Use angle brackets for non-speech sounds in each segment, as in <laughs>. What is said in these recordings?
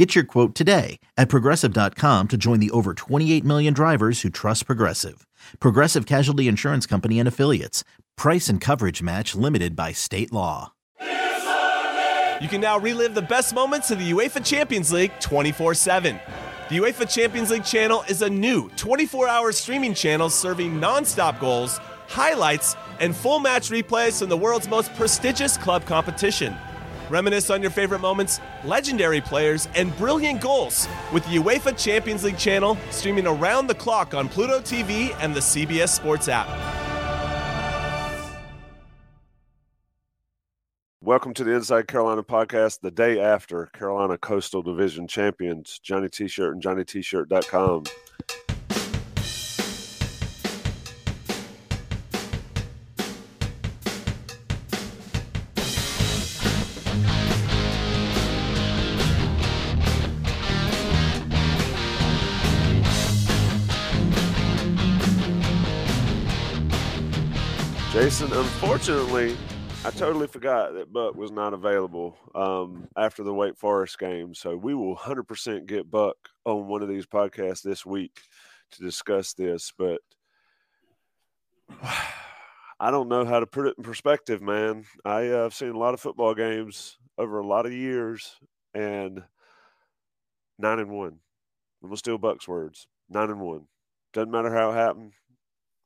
Get your quote today at progressive.com to join the over 28 million drivers who trust Progressive. Progressive Casualty Insurance Company and Affiliates. Price and coverage match limited by state law. You can now relive the best moments of the UEFA Champions League 24 7. The UEFA Champions League channel is a new 24 hour streaming channel serving non stop goals, highlights, and full match replays from the world's most prestigious club competition. Reminisce on your favorite moments, legendary players, and brilliant goals with the UEFA Champions League channel streaming around the clock on Pluto TV and the CBS Sports app. Welcome to the Inside Carolina podcast, the day after Carolina Coastal Division champions, Johnny T-shirt and JohnnyT-shirt.com. Jason, unfortunately, I totally forgot that Buck was not available um, after the Wake Forest game. So we will 100% get Buck on one of these podcasts this week to discuss this. But <sighs> I don't know how to put it in perspective, man. I, uh, I've seen a lot of football games over a lot of years, and nine and one. I'm steal Buck's words. Nine and one. Doesn't matter how it happened.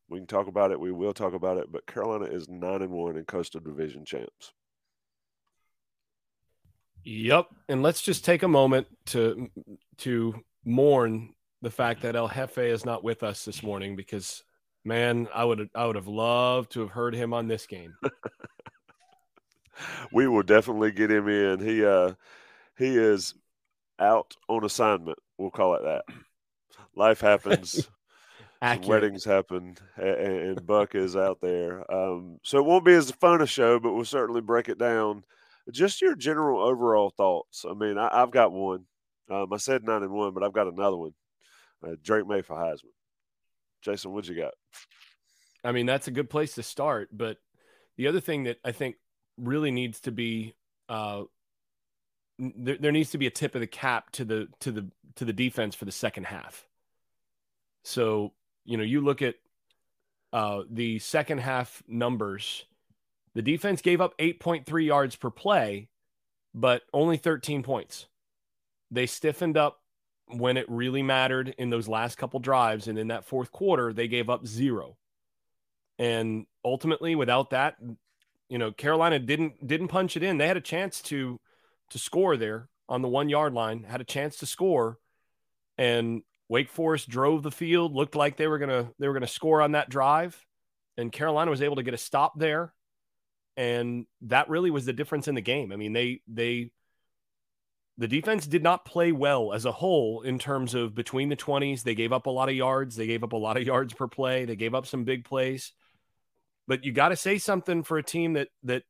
We can talk about it. We will talk about it. But Carolina is nine and one and Coastal Division champs. Yep, and let's just take a moment to to mourn the fact that El Jefe is not with us this morning because man, I would I would have loved to have heard him on this game. <laughs> we will definitely get him in. He uh he is out on assignment. We'll call it that. Life happens. <laughs> weddings happen, and, <laughs> Buck is out there. Um, so it won't be as fun a show, but we'll certainly break it down. Just your general overall thoughts. I mean, I, have got one. Um, I said nine and one, but I've got another one. Uh, Drake Maye for Heisman. Jason, what you got? I mean, that's a good place to start. But the other thing that I think really needs to be uh, there, there needs to be a tip of the cap to the to the to the defense for the second half. So you know, you look at uh, the second half numbers, the defense gave up 8.3 yards per play, but only 13 points. They stiffened up when it really mattered in those last couple drives. And in that fourth quarter, they gave up zero. And ultimately, without that, you know, Carolina didn't didn't punch it in. They had a chance to to score there on the one yard line, had a chance to score, and Wake Forest drove the field, looked like they were gonna they were gonna score on that drive, and Carolina was able to get a stop there, and that really was the difference in the game. I mean, they they the defense did not play well as a whole in terms of between the 20s. They gave up a lot of yards. They gave up a lot of <laughs> yards per play. They gave up some big plays. But you got to say something for a team that that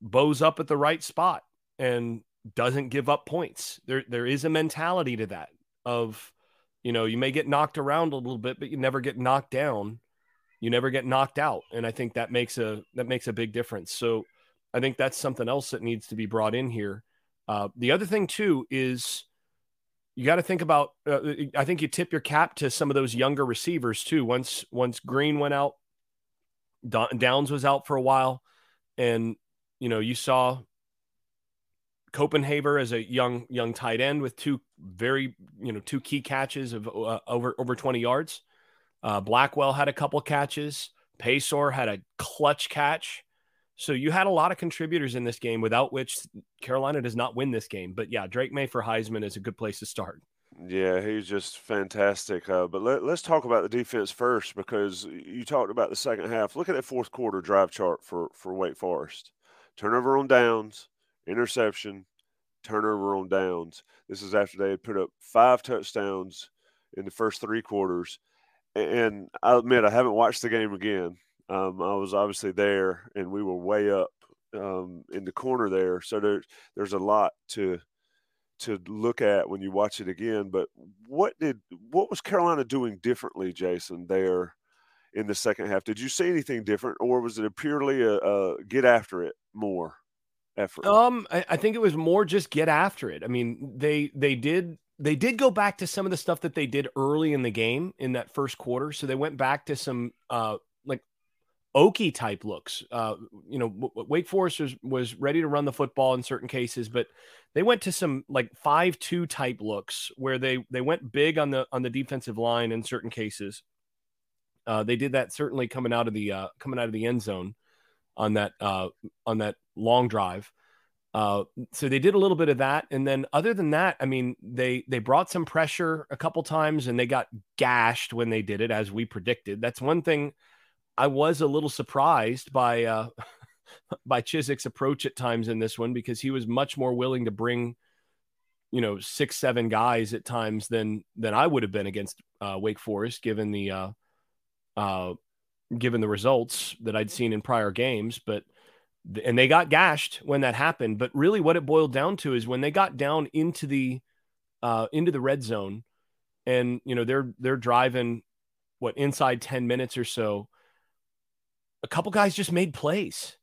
bows up at the right spot and doesn't give up points. There there is a mentality to that of you know you may get knocked around a little bit but you never get knocked down. You never get knocked out. And i think that makes a that makes a big difference. So i think that's something else that needs to be brought in here. Uh, the other thing too is you got to think about uh, i think you tip your cap to some of those younger receivers too. Once once green went out downs was out for a while and you know you saw Copenhaver as a young young tight end with two very you know two key catches of uh, over over 20 yards. Uh, Blackwell had a couple catches. Paysour had a clutch catch. So you had a lot of contributors in this game without which Carolina does not win this game. But yeah, Drake Maye for Heisman is a good place to start. Yeah, he's just fantastic. Uh, but let, us talk about the defense first because you talked about the second half. Look at that fourth quarter drive chart for for Wake Forest. Turnover on downs, interception, turnover on downs. This is after they had put up five touchdowns in the first three quarters. And I admit I haven't watched the game again. Um, I was obviously there, and we were way up um, in the corner there. So there's there's a lot to to look at when you watch it again. But what did what was Carolina doing differently, Jason? There in the second half, did you see anything different, or was it purely a, a get after it more effort? Um, I, I think it was more just get after it. I mean, they they did they did go back to some of the stuff that they did early in the game in that first quarter. So they went back to some uh, like Okie type looks. Uh, you know, Wake Forest was, was ready to run the football in certain cases, but they went to some like five two type looks where they they went big on the on the defensive line in certain cases. Uh, they did that certainly coming out of the uh, coming out of the end zone on that uh, on that long drive. Uh, so they did a little bit of that, and then other than that, I mean, they they brought some pressure a couple times, and they got gashed when they did it, as we predicted. That's one thing I was a little surprised by uh, <laughs> by Chizik's approach at times in this one because he was much more willing to bring, you know, six seven guys at times than than I would have been against uh, Wake Forest, given the uh, uh, given the results that I'd seen in prior games, but and they got gashed when that happened. But really, what it boiled down to is when they got down into the uh, into the red zone, and you know they're they're driving what inside ten minutes or so. A couple guys just made plays.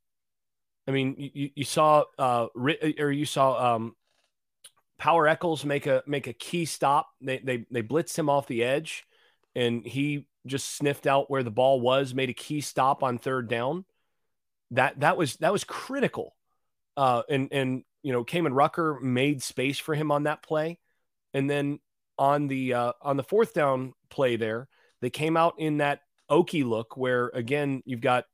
I mean, you, you saw uh, or you saw um, Power Echols make a make a key stop. They they they blitzed him off the edge, and he just sniffed out where the ball was, made a key stop on third down that that was that was critical. Uh, and and you know, Kaimon Rucker made space for him on that play, and then on the uh, on the fourth down play there, they came out in that Okie look where again you've got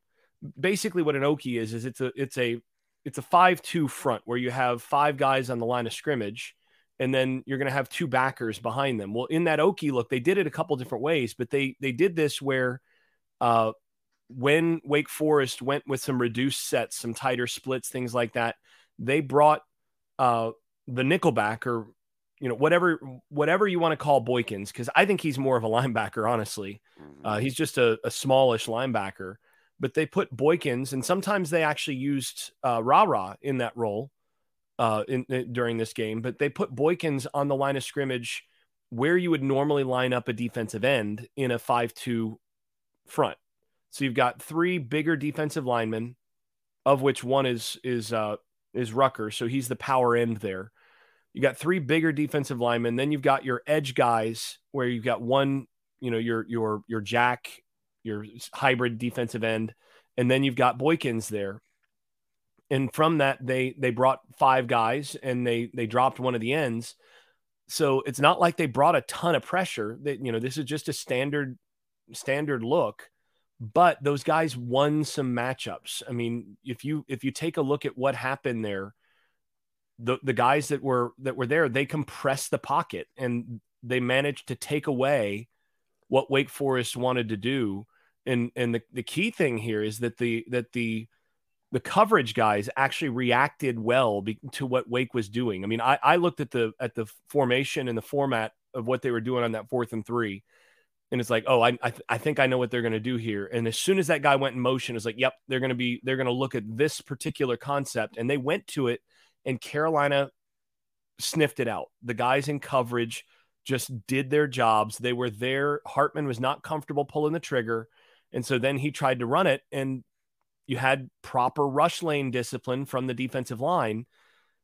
basically what an Okie is is it's a it's a it's a five two front where you have five guys on the line of scrimmage and then you're going to have two backers behind them. Well, in that Okie look, they did it a couple different ways, but they they did this where uh, when Wake Forest went with some reduced sets, some tighter splits, things like that, they brought uh, the nickelback or you know whatever whatever you want to call Boykins because I think he's more of a linebacker. Honestly, uh, mm-hmm. he's just a, a, smallish linebacker. But they put Boykins, and sometimes they actually used uh, Rara in that role uh, in, in, during this game. But they put Boykins on the line of scrimmage where you would normally line up a defensive end in a five-two front. So you've got three bigger defensive linemen, of which one is is uh, is Rucker, so he's the power end there. You got three bigger defensive linemen. Then you've got your edge guys, where you've got one, you know, your your your jack, your hybrid defensive end, and then you've got Boykins there. And from that, they they brought five guys, and they they dropped one of the ends. So it's not like they brought a ton of pressure. That you know, this is just a standard standard look but those guys won some matchups. I mean, if you if you take a look at what happened there, the the guys that were that were there, they compressed the pocket and they managed to take away what Wake Forest wanted to do. And and the, the key thing here is that the that the the coverage guys actually reacted well be, to what Wake was doing. I mean, I, I looked at the at the formation and the format of what they were doing on that fourth and three, and it's like, oh, I I, th- I think I know what they're going to do here. And as soon as that guy went in motion, it's like, yep, they're going to be they're going to look at this particular concept, and they went to it, and Carolina sniffed it out. The guys in coverage just did their jobs. They were there. Hartman was not comfortable pulling the trigger, and so then he tried to run it, and you had proper rush lane discipline from the defensive line.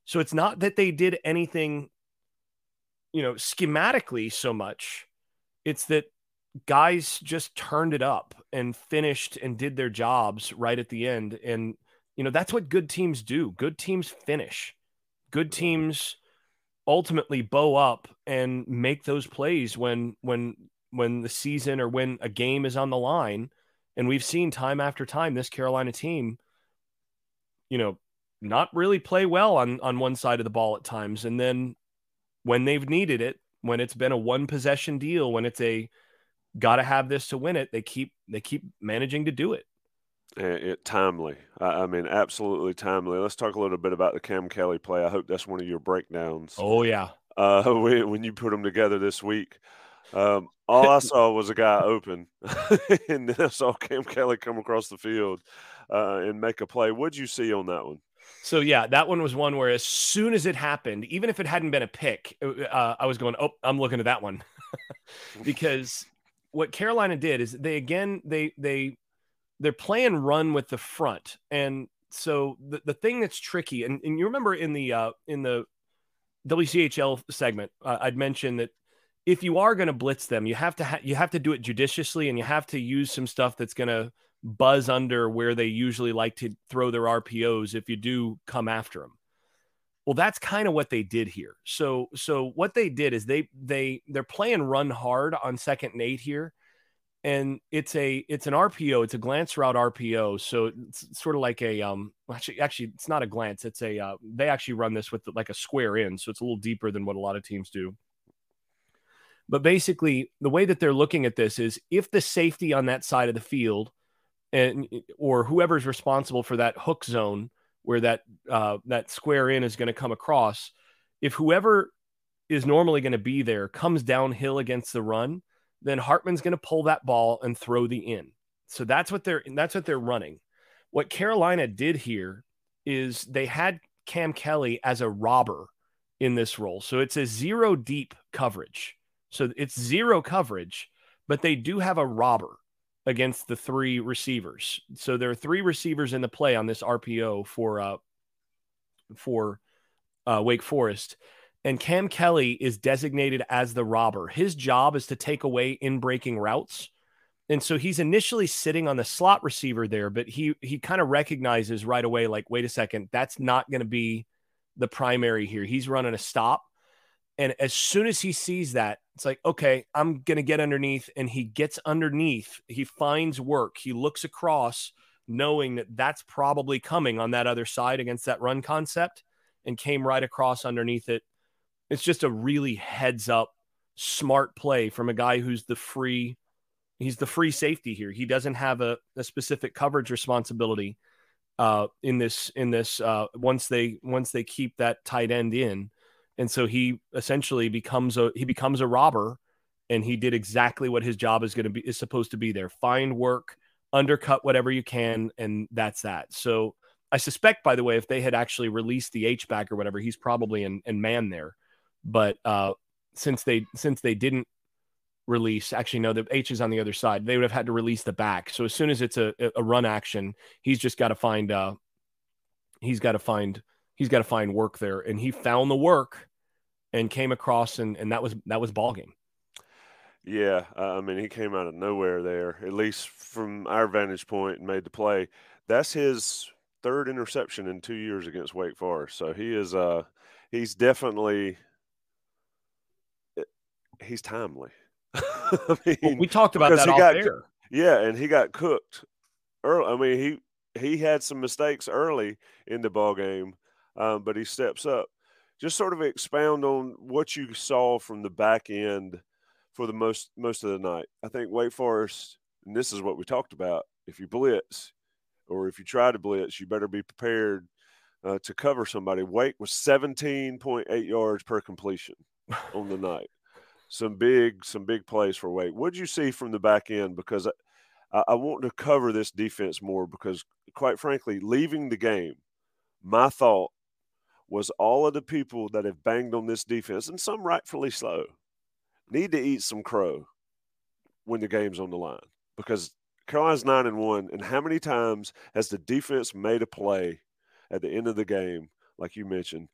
So it's not that they did anything, you know, schematically so much. It's that guys just turned it up and finished and did their jobs right at the end. And, you know, that's what good teams do. Good teams finish. Good teams ultimately bow up and make those plays when when when the season or when a game is on the line. And we've seen time after time this Carolina team, you know, not really play well on on one side of the ball at times. And then when they've needed it, when it's been a one possession deal, when it's a got to have this to win it. They keep they keep managing to do it. It, timely. I, I, mean, absolutely timely. Let's talk a little bit about the Cam Kelly play. I hope that's one of your breakdowns. Oh yeah. Uh, <laughs> when you put them together this week, um, all I saw was a guy open, <laughs> and then I saw Cam Kelly come across the field uh, and make a play. What'd you see on that one? So yeah, that one was one where as soon as it happened, even if it hadn't been a pick, uh, I was going, "Oh, I'm looking at that one," <laughs> because what Carolina did is they again they they they're playing run with the front, and so the, the thing that's tricky, and, and you remember in the uh, in the WCHL segment, uh, I'd mentioned that if you are going to blitz them, you have to ha- you have to do it judiciously, and you have to use some stuff that's going to buzz under where they usually like to throw their RPOs if you do come after them. Well, that's kind of what they did here. So so what they did is they they they're playing run hard on second and eight here. And it's a it's an RPO, it's a glance route RPO. So it's sort of like a um actually actually it's not a glance, it's a uh, they actually run this with like a square in, so it's a little deeper than what a lot of teams do. But basically, the way that they're looking at this is if the safety on that side of the field and or whoever's responsible for that hook zone where that uh, that square in is going to come across, if whoever is normally going to be there comes downhill against the run, then Hartman's going to pull that ball and throw the in. So that's what they're that's what they're running. What Carolina did here is they had Cam Kelly as a robber in this role. So it's a zero deep coverage. So it's zero coverage, but they do have a robber against the three receivers. So there are three receivers in the play on this RPO for uh, for uh, Wake Forest. And Cam Kelly is designated as the robber. His job is to take away in breaking routes. And so he's initially sitting on the slot receiver there, but he he kind of recognizes right away, like, wait a second, that's not going to be the primary here. He's running a stop. And as soon as he sees that, it's like, okay, I'm going to get underneath. And he gets underneath. He finds work. He looks across, knowing that that's probably coming on that other side against that run concept and came right across underneath it. It's just a really heads up, smart play from a guy who's the free. He's the free safety here. He doesn't have a, a specific coverage responsibility uh, in this in this uh, once they once they keep that tight end in and so he essentially becomes a he becomes a robber and he did exactly what his job is going to be is supposed to be there. Find work undercut whatever you can and that's that. So i suspect by the way if they had actually released the h back or whatever he's probably in, in man there. But uh since they since they didn't release actually no the h is on the other side. They would have had to release the back. So as soon as it's a, a run action he's just got to find uh he's got to find he's got to find work there. And he found the work and came across and and that was that was ball game. Yeah, uh, I mean he came out of nowhere there, at least from our vantage point, and made the play. That's his third interception in two years against Wake Forest. So he is uh he's definitely eh, he's timely. <laughs> I mean, well, we talked about that off got, air. Yeah, and he got cooked early. I mean he he had some mistakes early in the ball game, um, but he steps up just sort of expound on what you saw from the back end for the most most of the night. I think Wake Forest, and this is what we talked about. If you blitz, or if you try to blitz, you better be prepared uh, to cover somebody. Wake was 17.8 yards per completion <laughs> on the night. Some big, some big plays for Wake. What did you see from the back end? Because I, I want to cover this defense more because, quite frankly, leaving the game, my thought was all of the people that have banged on this defense, and some rightfully so, need to eat some crow when the game's on the line because Carolina's nine and one. And how many times has the defense made a play at the end of the game, like you mentioned,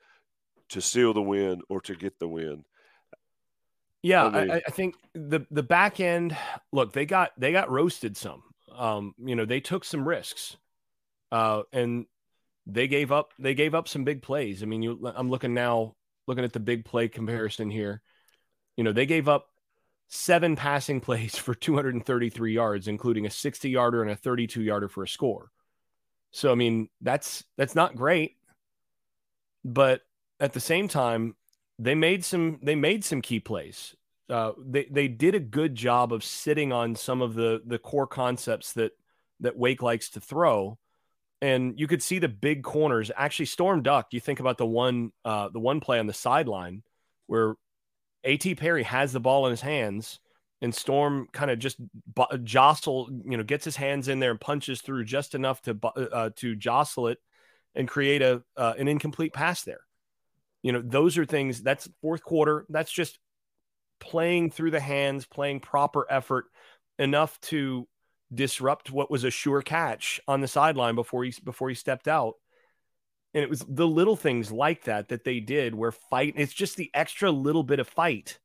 to seal the win or to get the win? Yeah, I, mean, I, I think the the back end. Look, they got they got roasted some. Um, you know, they took some risks, uh, and they gave up they gave up some big plays. I mean, you I'm looking now looking at the big play comparison here. You know, they gave up seven passing plays <laughs> for 233 yards, including a 60 yarder and a 32 yarder for a score. So I mean, that's that's not great. But at the same time, they made some they made some key plays. Uh, they they did a good job of sitting on some of the the core concepts that that Wake likes to throw and you could see the big corners actually storm duck. You think about the one uh, the one play on the sideline where AT Perry has the ball in his hands and Storm kind of just b- jostle, you know, gets his hands in there and punches through just enough to uh, to jostle it and create a uh, an incomplete pass there. You know, those are things. That's fourth quarter. That's just playing through the hands, playing proper effort enough to disrupt what was a sure catch on the sideline before he before he stepped out. And it was the little things like that that they did where fight. It's just the extra little bit of fight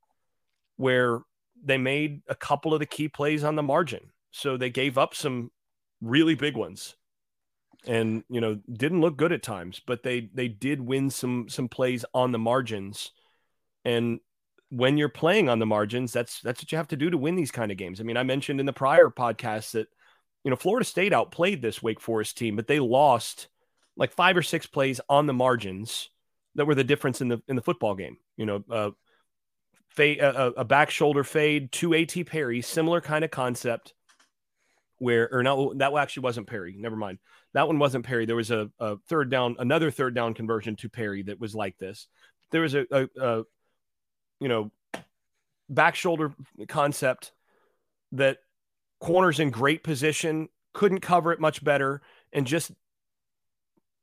where they made a couple of the key plays on the margin. So they gave up some really big ones and you know didn't look good at times but they they did win some some plays on the margins and when you're playing on the margins that's that's what you have to do to win these kind of games i mean i mentioned in the prior podcast that you know florida state outplayed this wake forest team but they lost like five or six plays on the margins that were the difference in the in the football game you know uh fade, a, a back shoulder fade to AT Perry, similar kind of concept. Where or no, that actually wasn't Perry. Never mind. That one wasn't Perry. There was a, a third down, another third down conversion to Perry that was like this. There was a, a, a you know back shoulder concept that corners in great position couldn't cover it much better and just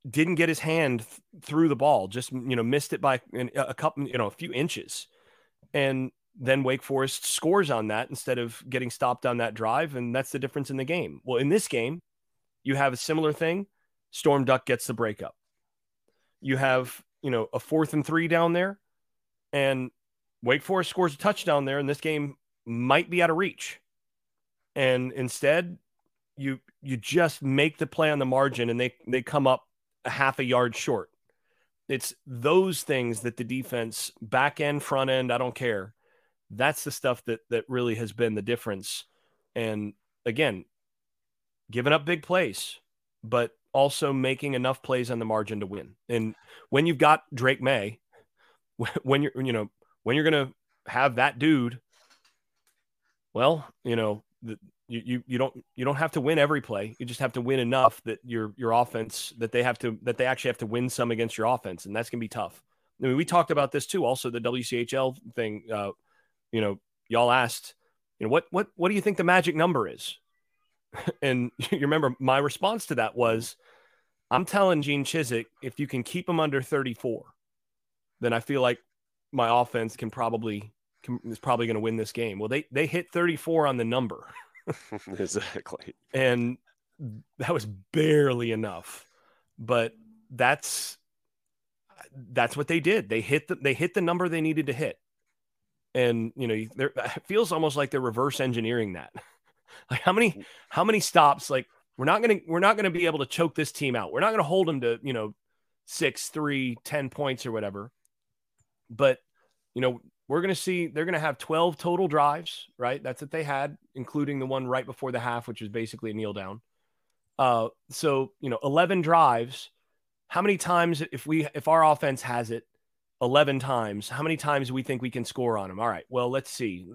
didn't get his hand th- through the ball just you know missed it by a couple you know a few inches and then Wake Forest scores on that instead of getting stopped on that drive. And that's the difference in the game. Well, in this game, you have a similar thing. Storm Duck gets the breakup. You have, you know, a fourth and three down there, and Wake Forest scores a touchdown there, and this game might be out of reach. And instead, you you just make the play on the margin and they they come up a half a yard short. It's those things that the defense, back end, front end, I don't care. That's the stuff that that really has been the difference. And again, giving up big plays, but also making enough plays on the margin to win. And when you've got Drake Maye, <laughs> when you're you know when you're gonna have that dude, well, you know the, you, you you don't you don't have to win every play. You just have to win enough that your your offense that they have to that they actually have to win some against your offense, and that's gonna be tough. I mean, we talked about this too. Also, the WCHL thing. Uh, you know, y'all asked, you know, what what what do you think the magic number is? <laughs> and <laughs> you remember my response to that was, I'm telling Gene Chizik, if you can keep him under 34, then I feel like my offense can probably can, is probably going to win this game. Well, they they hit 34 on the number. <laughs> <laughs> exactly. And that was barely enough. But that's that's what they did. They hit the they hit the number they needed to hit. And you know, it feels almost like they're reverse engineering that. <laughs> like how many how many stops like we're not going to we're not going to be able to choke this team out. We're not going to hold them to, you know, six, three, ten points or whatever. But you know, we're going to see they're going to have 12 total drives, right? That's what they had, including the one right before the half, which was basically a kneel down. Uh, so, you know, 11 drives. How many times, if we, if our offense has it 11 times, how many times do we think we can score on them? All right. Well, let's see.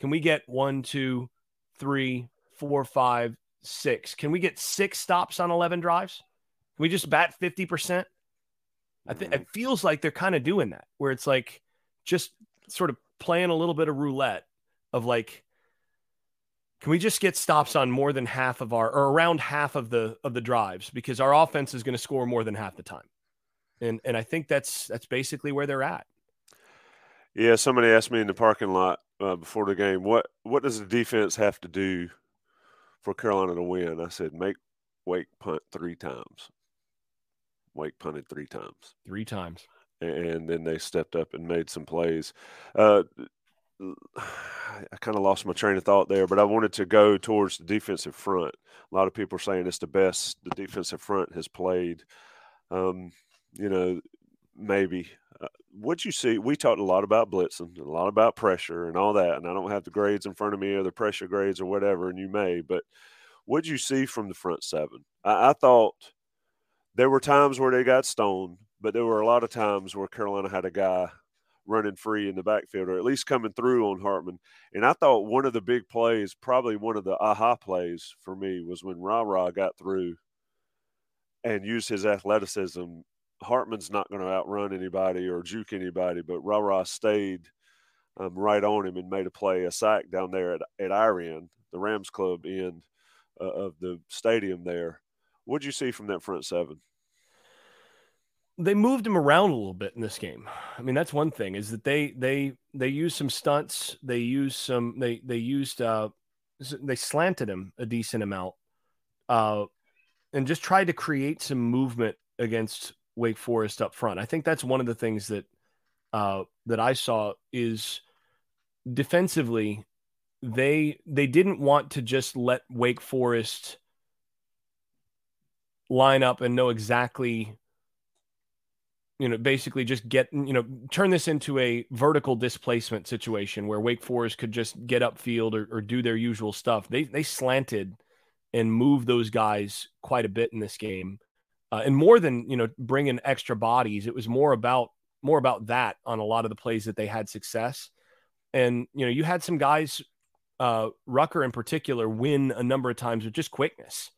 Can we get one, two, three, four, five, six? Can we get six stops on 11 drives? Can we just bat 50%? I think it feels like they're kind of doing that where it's like just sort of playing a little bit of roulette of like can we just get stops on more than half of our or around half of the of the drives? Because our offense is going to score more than half the time. And and i think that's that's basically where they're at. Yeah somebody asked me in the parking lot uh, before the game what what does the defense have to do for carolina to win? I said make wake punt three times. Wake punted three times. Three times and then they stepped up and made some plays. Uh, I kind of lost my train of thought there, but I wanted to go towards the defensive front. A lot of people are saying it's the best the defensive front has played. Um, you know, maybe. Uh, what you see, we talked a lot about blitzing, a lot about pressure and all that. And I don't have the grades in front of me or the pressure grades or whatever, and you may, but what you see from the front seven? I, I thought there were times where they got stoned, but there were a lot of times where Carolina had a guy running free in the backfield or at least coming through on Hartman. And I thought one of the big plays, probably one of the aha plays for me, was when Ra Ra got through and used his athleticism. Hartman's not going to outrun anybody or juke anybody, but Ra Ra stayed um, right on him and made a play, a sack down there at, at our end, the Rams Club end uh, of the stadium there. What did you see from that front seven? They moved him around a little bit in this game. I mean, that's one thing is that they they they used some stunts. They used some they they used uh they slanted him a decent amount, uh, and just tried to create some movement against Wake Forest up front. I think that's one of the things that uh, that I saw is defensively they they didn't want to just let Wake Forest line up and know exactly you know basically just get you know turn this into a vertical displacement situation where Wake Forest could just get upfield or, or do their usual stuff. They they slanted and moved those guys quite a bit in this game. Uh, and more than you know bringing extra bodies it was more about more about that on a lot of the plays that they had success. And you know, you had some guys, uh, Rucker in particular, win a number of times with just quickness,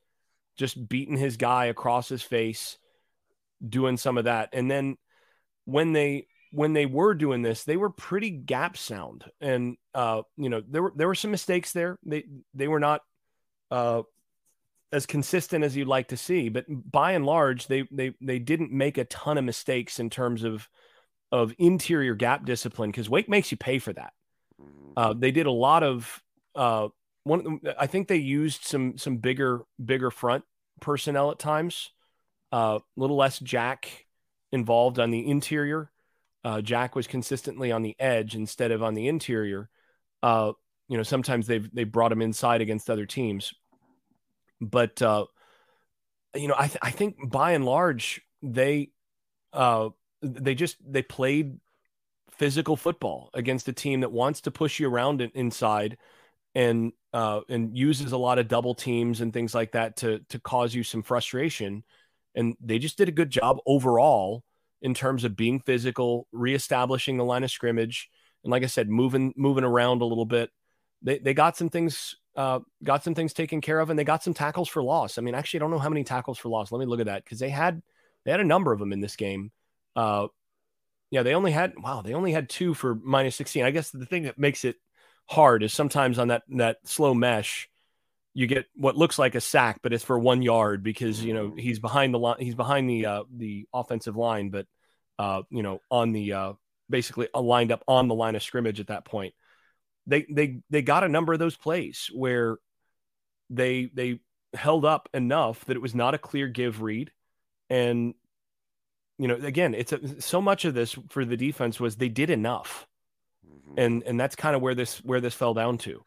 just beating his guy across his face, doing some of that. And then when they when they were doing this, they were pretty gap sound, and uh, you know there were there were some mistakes there. They they were not uh, as consistent as you'd like to see, but by and large, they they they didn't make a ton of mistakes in terms of of interior gap discipline because Wake makes you pay for that. Uh, they did a lot of uh, one. I think they used some some bigger bigger front personnel at times. A little less Jack involved on the interior. Uh, Jack was consistently on the edge instead of on the interior. Uh, you know, sometimes they've they brought him inside against other teams, but uh, you know, I th- I think by and large they uh, they just they played physical football against a team that wants to push you around inside and uh, and uses a lot of double teams and things like that to to cause you some frustration. And they just did a good job overall in terms of being physical, reestablishing the line of scrimmage, and like I said, moving moving around a little bit. They they got some things uh, got some things taken care of, and they got some tackles for loss. I mean, actually, I don't know how many tackles for loss. Let me look at that because they had they had a number of them in this game. Uh, yeah, they only had wow, they only had two for minus 16. I guess the thing that makes it hard is sometimes on that that slow mesh, you get what looks like a sack, but it's for one yard because you know he's behind the line, he's behind the uh, the offensive line, but uh, you know on the uh, basically lined up on the line of scrimmage at that point. They they they got a number of those plays where they they held up enough that it was not a clear give read, and you know, again, it's a, so much of this for the defense was they did enough, mm-hmm. and and that's kind of where this where this fell down to.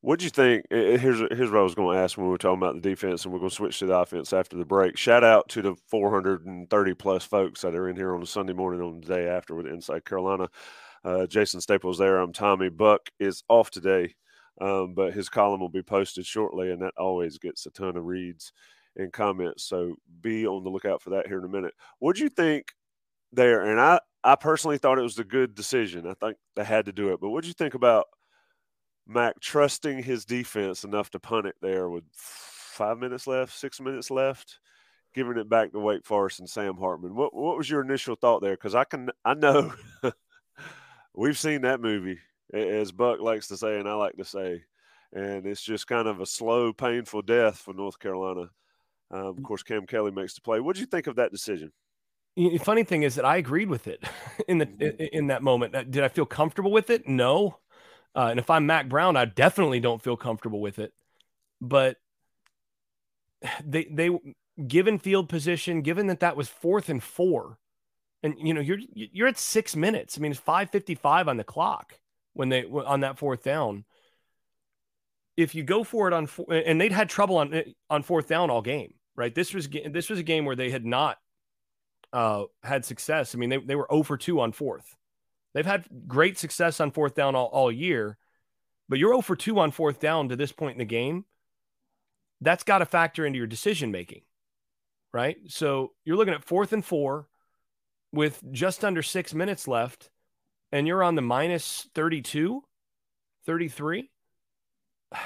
What do you think? Here's here's what I was going to ask when we were talking about the defense, and we're going to switch to the offense after the break. Shout out to the 430 plus folks that are in here on a Sunday morning on the day after with Inside Carolina. Uh, Jason Staples there. I'm Tommy. Buck is off today, um, but his column will be posted shortly, and that always gets a ton of reads and comments. So be on the lookout for that here in a minute. What do you think there? And I, I personally thought it was a good decision. I think they had to do it. But what do you think about Mack trusting his defense enough to punt it there with five minutes left, six minutes left, giving it back to Wake Forest and Sam Hartman? What What was your initial thought there? Because I can, I know <laughs> we've seen that movie, as Buck likes to say, and I like to say, and it's just kind of a slow, painful death for North Carolina. Um, of mm. course, Cam Kelly makes the play. What did you think of that decision? Funny thing is that I agreed with it <laughs> in the mm-hmm. in that moment. Uh, did I feel comfortable with it? No. Uh, and if I'm Mack Brown, I definitely don't feel comfortable with it. But <sighs> they they given field position, given that that was fourth and four, and you know you're you're at six minutes. I mean, it's five fifty five on the clock when they on that fourth down if you go for it on four, and they'd had trouble on on fourth down all game, right? This was this was a game where they had not uh, had success. I mean, they they were over for 2 on fourth. They've had great success on fourth down all, all year, but you're over for 2 on fourth down to this point in the game. That's got to factor into your decision making, right? So you're looking at fourth and four with just under six minutes left, and you're on the minus 32, 33 <sighs>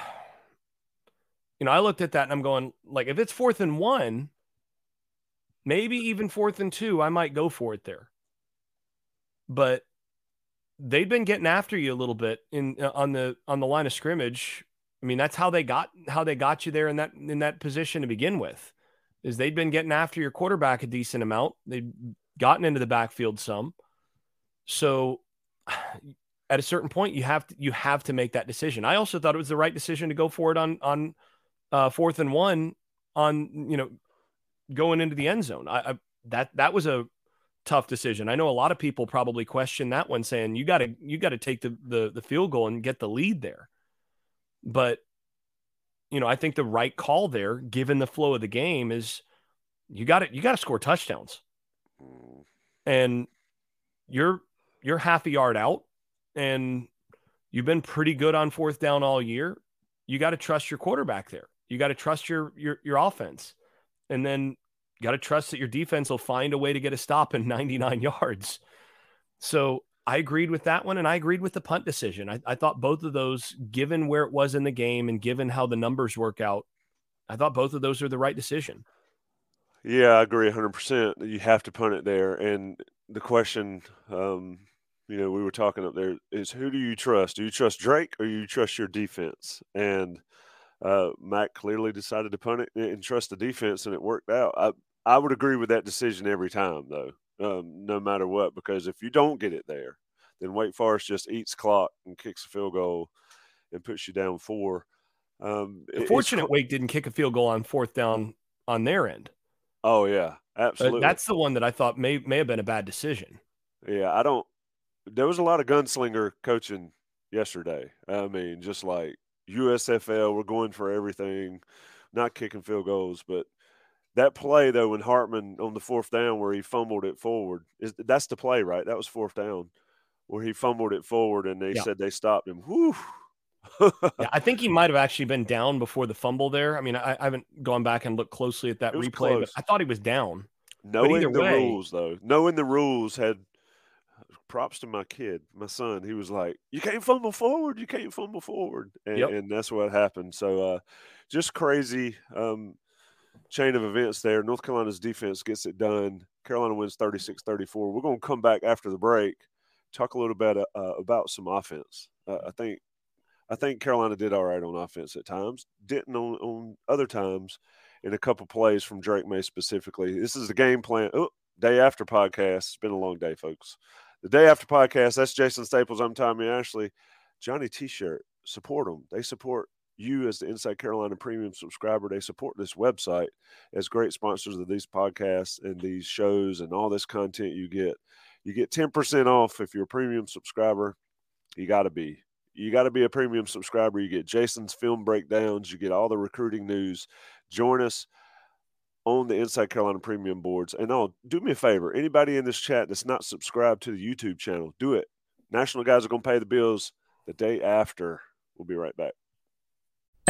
you know, I looked at that and I'm going, like, if it's fourth and one, maybe even fourth and two, I might go for it there. But they'd been getting after you a little bit in uh, on the on the line of scrimmage. I mean, that's how they got how they got you there in that in that position to begin with. Is they'd been getting after your quarterback a decent amount. They'd gotten into the backfield some. So <sighs> at a certain point you have to you have to make that decision. I also thought it was the right decision to go for it on on uh, fourth and one on you know going into the end zone. I, I that that was a tough decision. I know a lot of people probably question that one, saying you got to you got to take the, the the field goal and get the lead there. But you know, I think the right call there, given the flow of the game, is you got to you got to score touchdowns, mm. and you're you're half a yard out, and you've been pretty good on fourth down all year. You got to trust your quarterback there. You got to trust your your your offense, and then got to trust that your defense will find a way to get a stop in <laughs> 99 yards. So I agreed with that one, and I agreed with the punt decision. I, I thought both of those, given where it was in the game and given how the numbers work out, I thought both of those are the right decision. Yeah, I agree 100%. You have to punt it there. And the question, um, you know, we were talking up there is who do you trust? Do you trust Drake or you trust your defense? And uh, Mack clearly decided to punt it and trust the defense, and it worked out. I, I would agree with that decision every time, though, um, no matter what, because if you don't get it there, then Wake Forest just eats clock and kicks a field goal and puts you down four. Um, Fortunate Wake didn't kick a field goal on fourth down on their end. Oh yeah, absolutely. that's the one that I thought may may have been a bad decision. Yeah, I don't. There was a lot of gunslinger coaching yesterday. I mean, just like USFL, we're going for everything, not kicking field goals, but that play though when Hartman on the fourth down where he fumbled it forward is that's the play right that was fourth down where he fumbled it forward and they yeah. said they stopped him Whew. yeah, I think he might have actually been down before the fumble there. I mean, I, I haven't gone back and looked closely at that replay, close. but I thought he was down. Knowing the way, rules, though, knowing the rules had props to my kid, my son. He was like, "You can't fumble forward. You can't fumble forward," and, yep. and that's what happened. So, uh, just crazy. Um, chain of events there. North Carolina's defense gets it done. Carolina wins 36 34. We're going to come back after the break, talk a little bit uh, about some offense. Uh, I think. I think Carolina did all right on offense at times, didn't on, on other times in a couple plays from Drake Maye specifically. This is the game plan. Oh, day after podcast. It's been a long day, folks. The day after podcast, that's Jason Staples. I'm Tommy Ashley. Johnny T shirt. Support them. They support you as the Inside Carolina Premium subscriber. They support this website as great sponsors of these podcasts and these shows and all this content you get. You get 10% off if you're a premium subscriber. You got to be. You got to be a premium subscriber. You get Jason's film breakdowns. You get all the recruiting news. Join us on the Inside Carolina Premium boards. And oh, do me a favor. Anybody in this chat that's not subscribed to the YouTube channel, do it. National guys are going to pay the bills the day after. We'll be right back.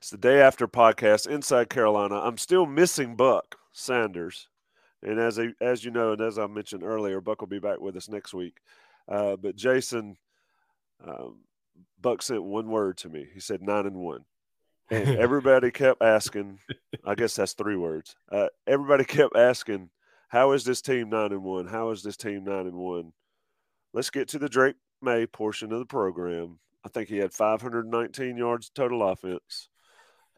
It's the day after podcast inside Carolina. I'm still missing Buck Sanders, and as a, as you know, and as I mentioned earlier, Buck will be back with us next week. Uh, but Jason, um, Buck sent one word to me. He said nine and one, and <laughs> everybody kept asking. I guess that's three words. Uh, everybody kept asking, "How is this team nine and one? How is this team nine and one?" Let's get to the Drake Maye portion of the program. I think he had 519 yards total offense.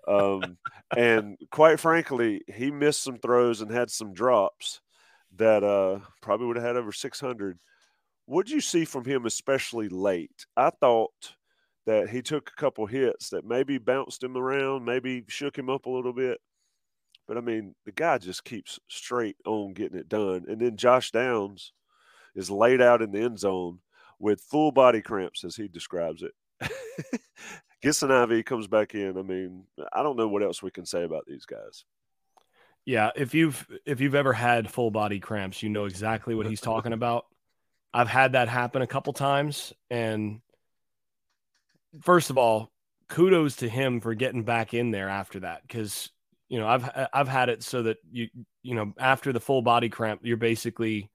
Um, and quite frankly, he missed some throws and had some drops that uh, probably would have had over 600. what did you see from him, especially late? I thought that he took a couple hits that maybe bounced him around, maybe shook him up a little bit. But I mean, the guy just keeps straight on getting it done. And then Josh Downs is laid out in the end zone with full body cramps, as he describes it. Gets an IV, comes back in. I mean, I don't know what else we can say about these guys. Yeah, if you've if you've ever had full body cramps, you know exactly what he's talking about. I've had that happen a couple times, and first of all, kudos to him for getting back in there after that because you know I've I've had it so that you you know after the full body cramp, you're basically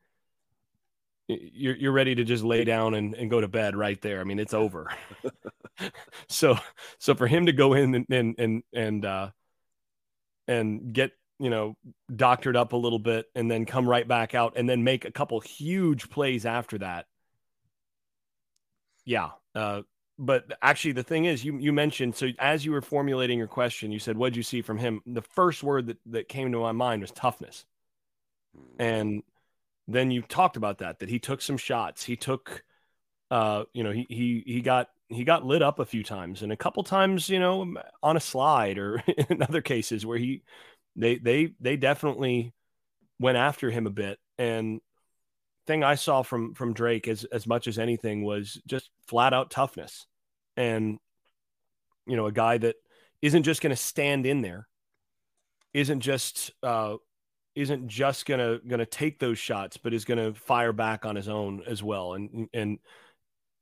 you're you're ready to just lay down and, and go to bed right there. I mean, it's over. <laughs> <laughs> so so for him to go in and and and and uh and get you know doctored up a little bit and then come right back out and then make a couple huge plays after that. Yeah. Uh but actually the thing is you you mentioned so as you were formulating your question you said what did you see from him the first word that, that came to my mind was toughness hmm. and then you talked about that that he took some shots. He took uh you know, he he he got he got lit up a few times and a couple times, you know, on a slide or <laughs> in other cases where he they they they definitely went after him a bit and thing I saw from from Drake as as much as anything was just flat out toughness and you know a guy that isn't just going to stand in there isn't just uh isn't just gonna gonna take those shots, but is gonna fire back on his own as well. And and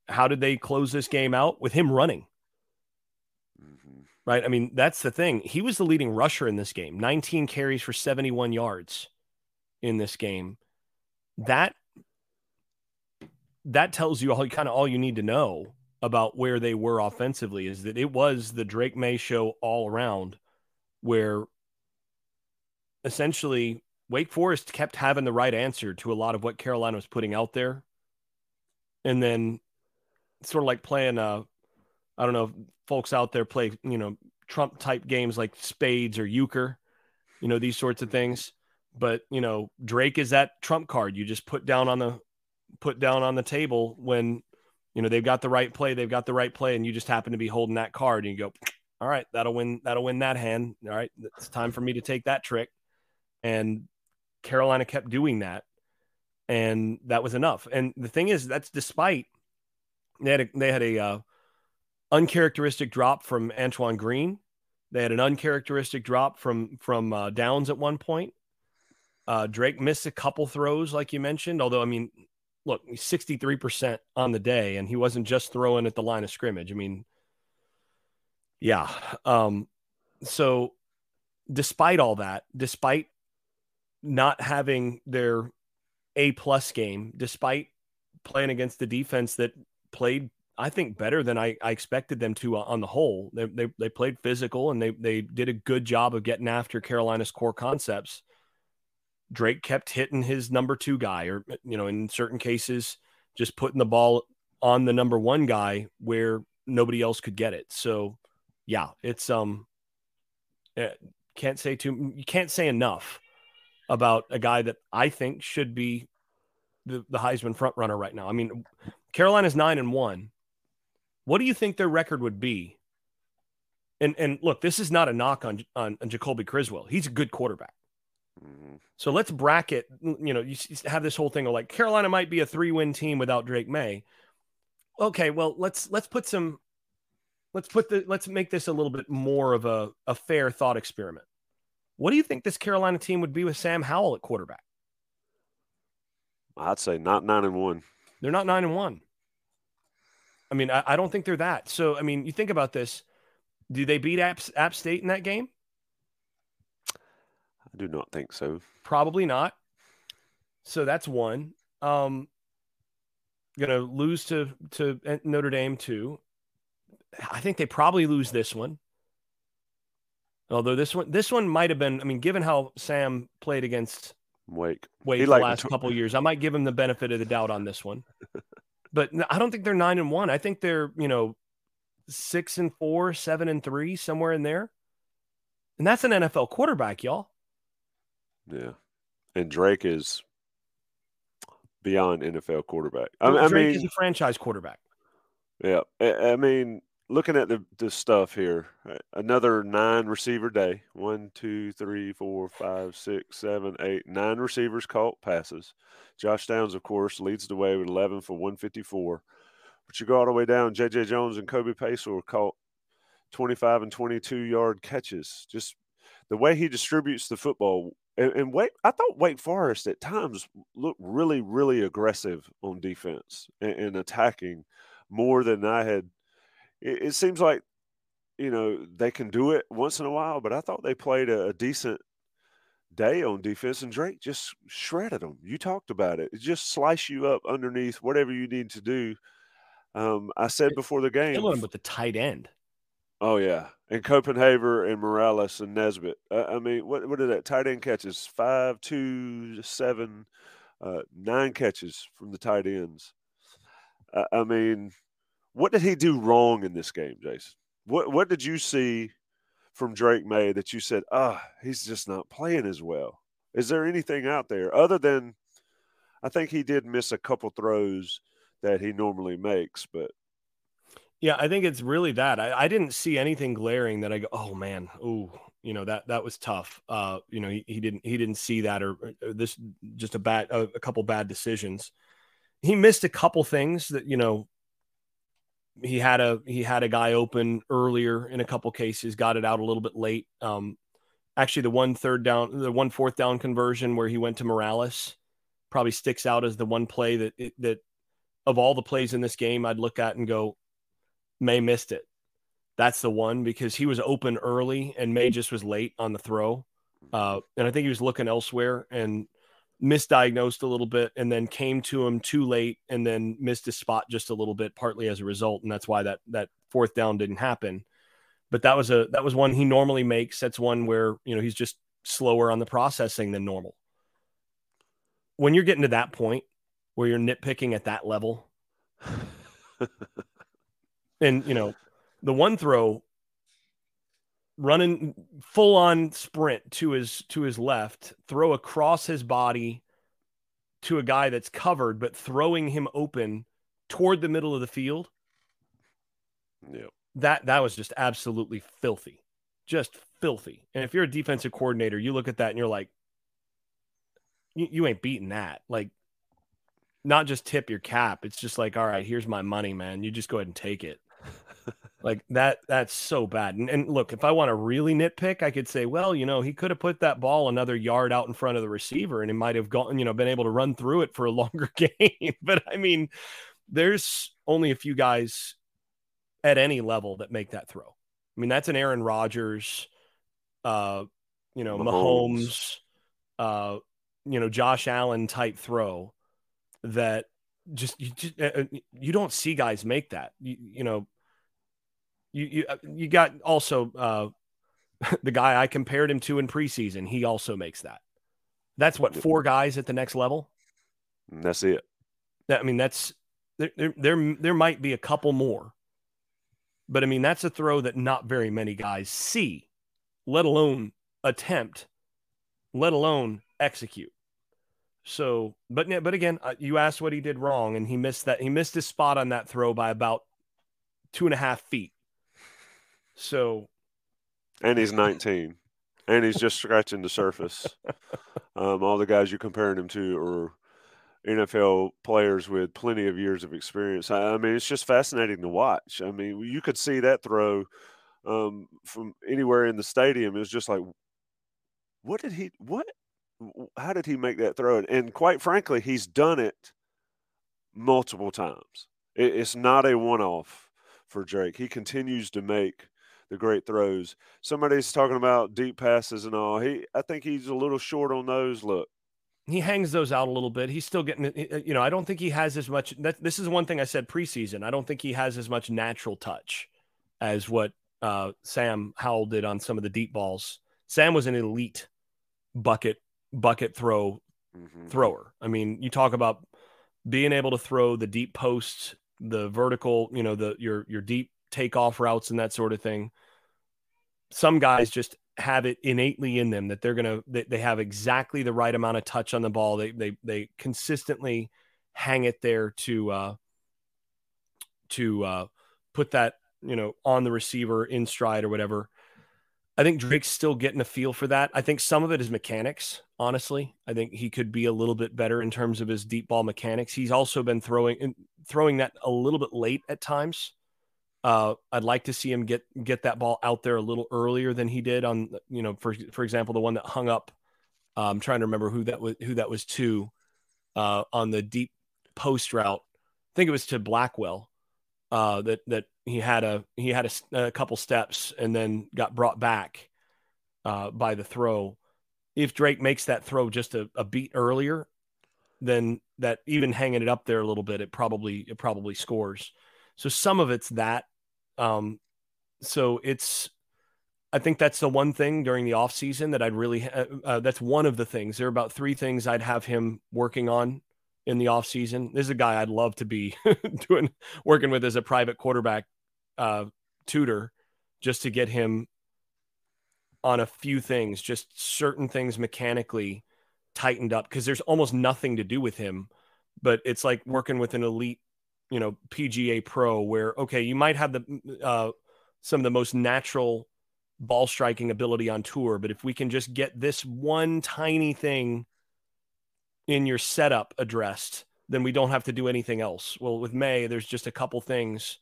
how did they close this game out with him running? Mm-hmm. Right. I mean, that's the thing. He was the leading rusher in this game, 19 carries for 71 yards in this game. That that tells you all kind of all you need to know about where they were offensively is that it was the Drake Maye show all around where essentially Wake Forest kept having the right answer to a lot of what Carolina was putting out there. And then sort of like playing uh I don't know if folks out there play, you know, Trump type games like spades or euchre, you know, these sorts of things. But, you know, Drake is that trump card you just put down on the put down on the table when, you know, they've got the right play, they've got the right play, and you just happen to be holding that card and you go, All right, that'll win, that'll win that hand. All right, it's time for me to take that trick. And Carolina kept doing that, and that was enough. And the thing is, that's despite they had a, they had a uh, uncharacteristic drop from Antoine Green. They had an uncharacteristic drop from from uh, Downs at one point. Uh, Drake missed a couple throws, like you mentioned. Although, I mean, look, sixty three percent on the day, and he wasn't just throwing at the line of scrimmage. I mean, yeah. Um, so, despite all that, despite not having their A plus game, despite playing against the defense that played, I think, better than I, I expected them to uh, on the whole. They, they, they played physical and they, they did a good job of getting after Carolina's core concepts. Drake kept hitting his number two guy, or, you know, in certain cases, just putting the ball on the number one guy where nobody else could get it. So, yeah, it's, um, eh, can't say too, you can't say enough about a guy that I think should be the, the Heisman front runner right now. I mean, Carolina's nine and one. What do you think their record would be? And and look, this is not a knock on on, on Jacoby Criswell. He's a good quarterback. Mm-hmm. So let's bracket. You know, you have this whole thing of like Carolina might be a three win team without Drake Maye. Okay, well let's let's put some. Let's put the let's make this a little bit more of a, a fair thought experiment. What do you think this Carolina team would be with Sam Howell at quarterback? I'd say not nine and one. They're not nine and one. I mean, I, I don't think they're that. So, I mean, you think about this. Do they beat App, App State in that game? I do not think so. Probably not. So that's one. Um, gonna lose to to Notre Dame too. I think they probably lose this one. Although this one, this one might have been. I mean, given how Sam played against Wake, Wake the last t- couple years, I might give him the benefit of the doubt on this one. <laughs> but I don't think they're nine and one. I think they're you know six and four, seven and three, somewhere in there. And that's an NFL quarterback, y'all. Yeah, and Drake is beyond NFL quarterback. I, I mean, he's a franchise quarterback. Yeah, I, I mean, looking at the, the stuff here, another nine receiver day. One, two, three, four, five, six, seven, eight, nine receivers caught passes. Josh Downs, of course, leads the way with 11 for 154. But you go all the way down, J.J. Jones and Kobe Paysour caught 25 and 22 yard catches. Just the way he distributes the football. And, and Wake, I thought Wake Forest at times looked really, really aggressive on defense and, and attacking more than I had. It, it, seems like, you know, they can do it once in a while, but I thought they played a, a decent day on defense, and Drake just shredded them. You talked about it. it just slice you up underneath whatever you need to do. Um, I said before the game, killing with the tight end. Oh yeah, and Copenhaver and Morales and Nesbit. Uh, I mean, what what are that tight end catches? Five, two, seven, uh, nine catches from the tight ends. Uh, I mean, what did he do wrong in this game, Jason? What what did you see from Drake Maye that you said, ah, oh, he's just not playing as well? Is there anything out there other than? I think he did miss a couple throws that he normally makes, but yeah, I think it's really that. I, I didn't see anything glaring that I go, oh man, oh, you know that that was tough. Uh, you know, he, he didn't he didn't see that or, or this just a bad a, a, couple bad decisions. He missed a couple things that you know. He had a he had a guy open earlier in a couple cases, got it out a little bit late. Um, actually, the one third down, the one fourth down conversion where he went to Morales, probably sticks out as the one play that that of all the plays in this game, I'd look at and go, Maye missed it. That's the one because he was open early and Maye just was late on the throw. Uh, and I think he was looking elsewhere and misdiagnosed a little bit and then came to him too late and then missed his spot just a little bit, partly as a result. And that's why that that fourth down didn't happen. But that was a that was one he normally makes. That's one where you know he's just slower on the processing than normal. When you're getting to that point where you're nitpicking at that level, <laughs> and you know, the one throw running full on sprint to his to his left, throw across his body to a guy that's covered, but throwing him open toward the middle of the field. Yeah. That that was just absolutely filthy. Just filthy. And if you're a defensive coordinator, you look at that and you're like, you, you ain't beating that. Like not just tip your cap. It's just like, all right, here's my money, man. You just go ahead and take it. Like that, that's so bad. And, and look, if I want to really nitpick, I could say, well, you know, he could have put that ball another yard out in front of the receiver and he might have gone, you know, been able to run through it for a <laughs> longer game. but I mean, there's only a few guys at any level that make that throw. I mean, that's an Aaron Rodgers, uh, you know, Mahomes, Mahomes uh, you know, Josh Allen type throw that just you just, uh, uh, you don't see guys make that. You, you know, you you uh, you got also uh, <laughs> the guy I compared him to in preseason. He also makes that. That's what four guys at the next level. That's it. That, I mean, that's there. There there, there might be a couple more, but I mean that's a throw that not very many guys see, let alone attempt, let alone execute. So, but but again, uh, you asked what he did wrong, and he missed that. He missed his spot on that throw by about two and a half feet. So, and he's 19, and he's just scratching the surface. <laughs> Um, all the guys you're comparing him to are NFL players with plenty of years of experience. I, I mean, it's just fascinating to watch. I mean, you could see that throw um, from anywhere in the stadium. It was just like, what did he? What how did he make that throw? And quite frankly, he's done it multiple times. It's not a one off for Drake. He continues to make the great throws. Somebody's talking about deep passes and all. He, I think he's a little short on those. Look, he hangs those out a little bit. He's still getting, you know, I don't think he has as much. That, this is one thing I said preseason. I don't think he has as much natural touch as what uh, Sam Howell did on some of the deep balls. Sam was an elite bucket bucket throw mm-hmm. thrower. I mean, you talk about being able to throw the deep posts, the vertical, you know, the your your deep takeoff routes and that sort of thing. Some guys just have it innately in them that they're gonna they, they have exactly the right amount of touch on the ball. They they they consistently hang it there to uh, to uh, put that you know on the receiver in stride or whatever. I think Drake's still getting a feel for that. I think some of it is mechanics. Honestly, I think he could be a little bit better in terms of his deep ball mechanics. He's also been throwing throwing that a little bit late at times. Uh, I'd like to see him get get that ball out there a little earlier than he did on you know for for example the one that hung up. Uh, I'm trying to remember who that was who that was to uh, on the deep post route. I think it was to Blackwell uh, that that he had a he had a, a, couple steps and then got brought back uh, by the throw. If Drake makes that throw just a, a, beat earlier, then that even hanging it up there a little bit, it probably it probably scores. So some of it's that. Um, so it's I think that's the one thing during the off season that I'd really uh, uh, that's one of the things. There are about three things I'd have him working on in the off season. This is a guy I'd love to be <laughs> doing working with as a private quarterback uh, tutor just to get him on a few things, just certain things mechanically tightened up because there's almost nothing to do with him. But it's like working with an elite, you know, PGA pro where, okay, you might have the uh, some of the most natural ball striking ability on tour, but if we can just get this one tiny thing in your setup addressed, then we don't have to do anything else. Well, with Maye, there's just a couple things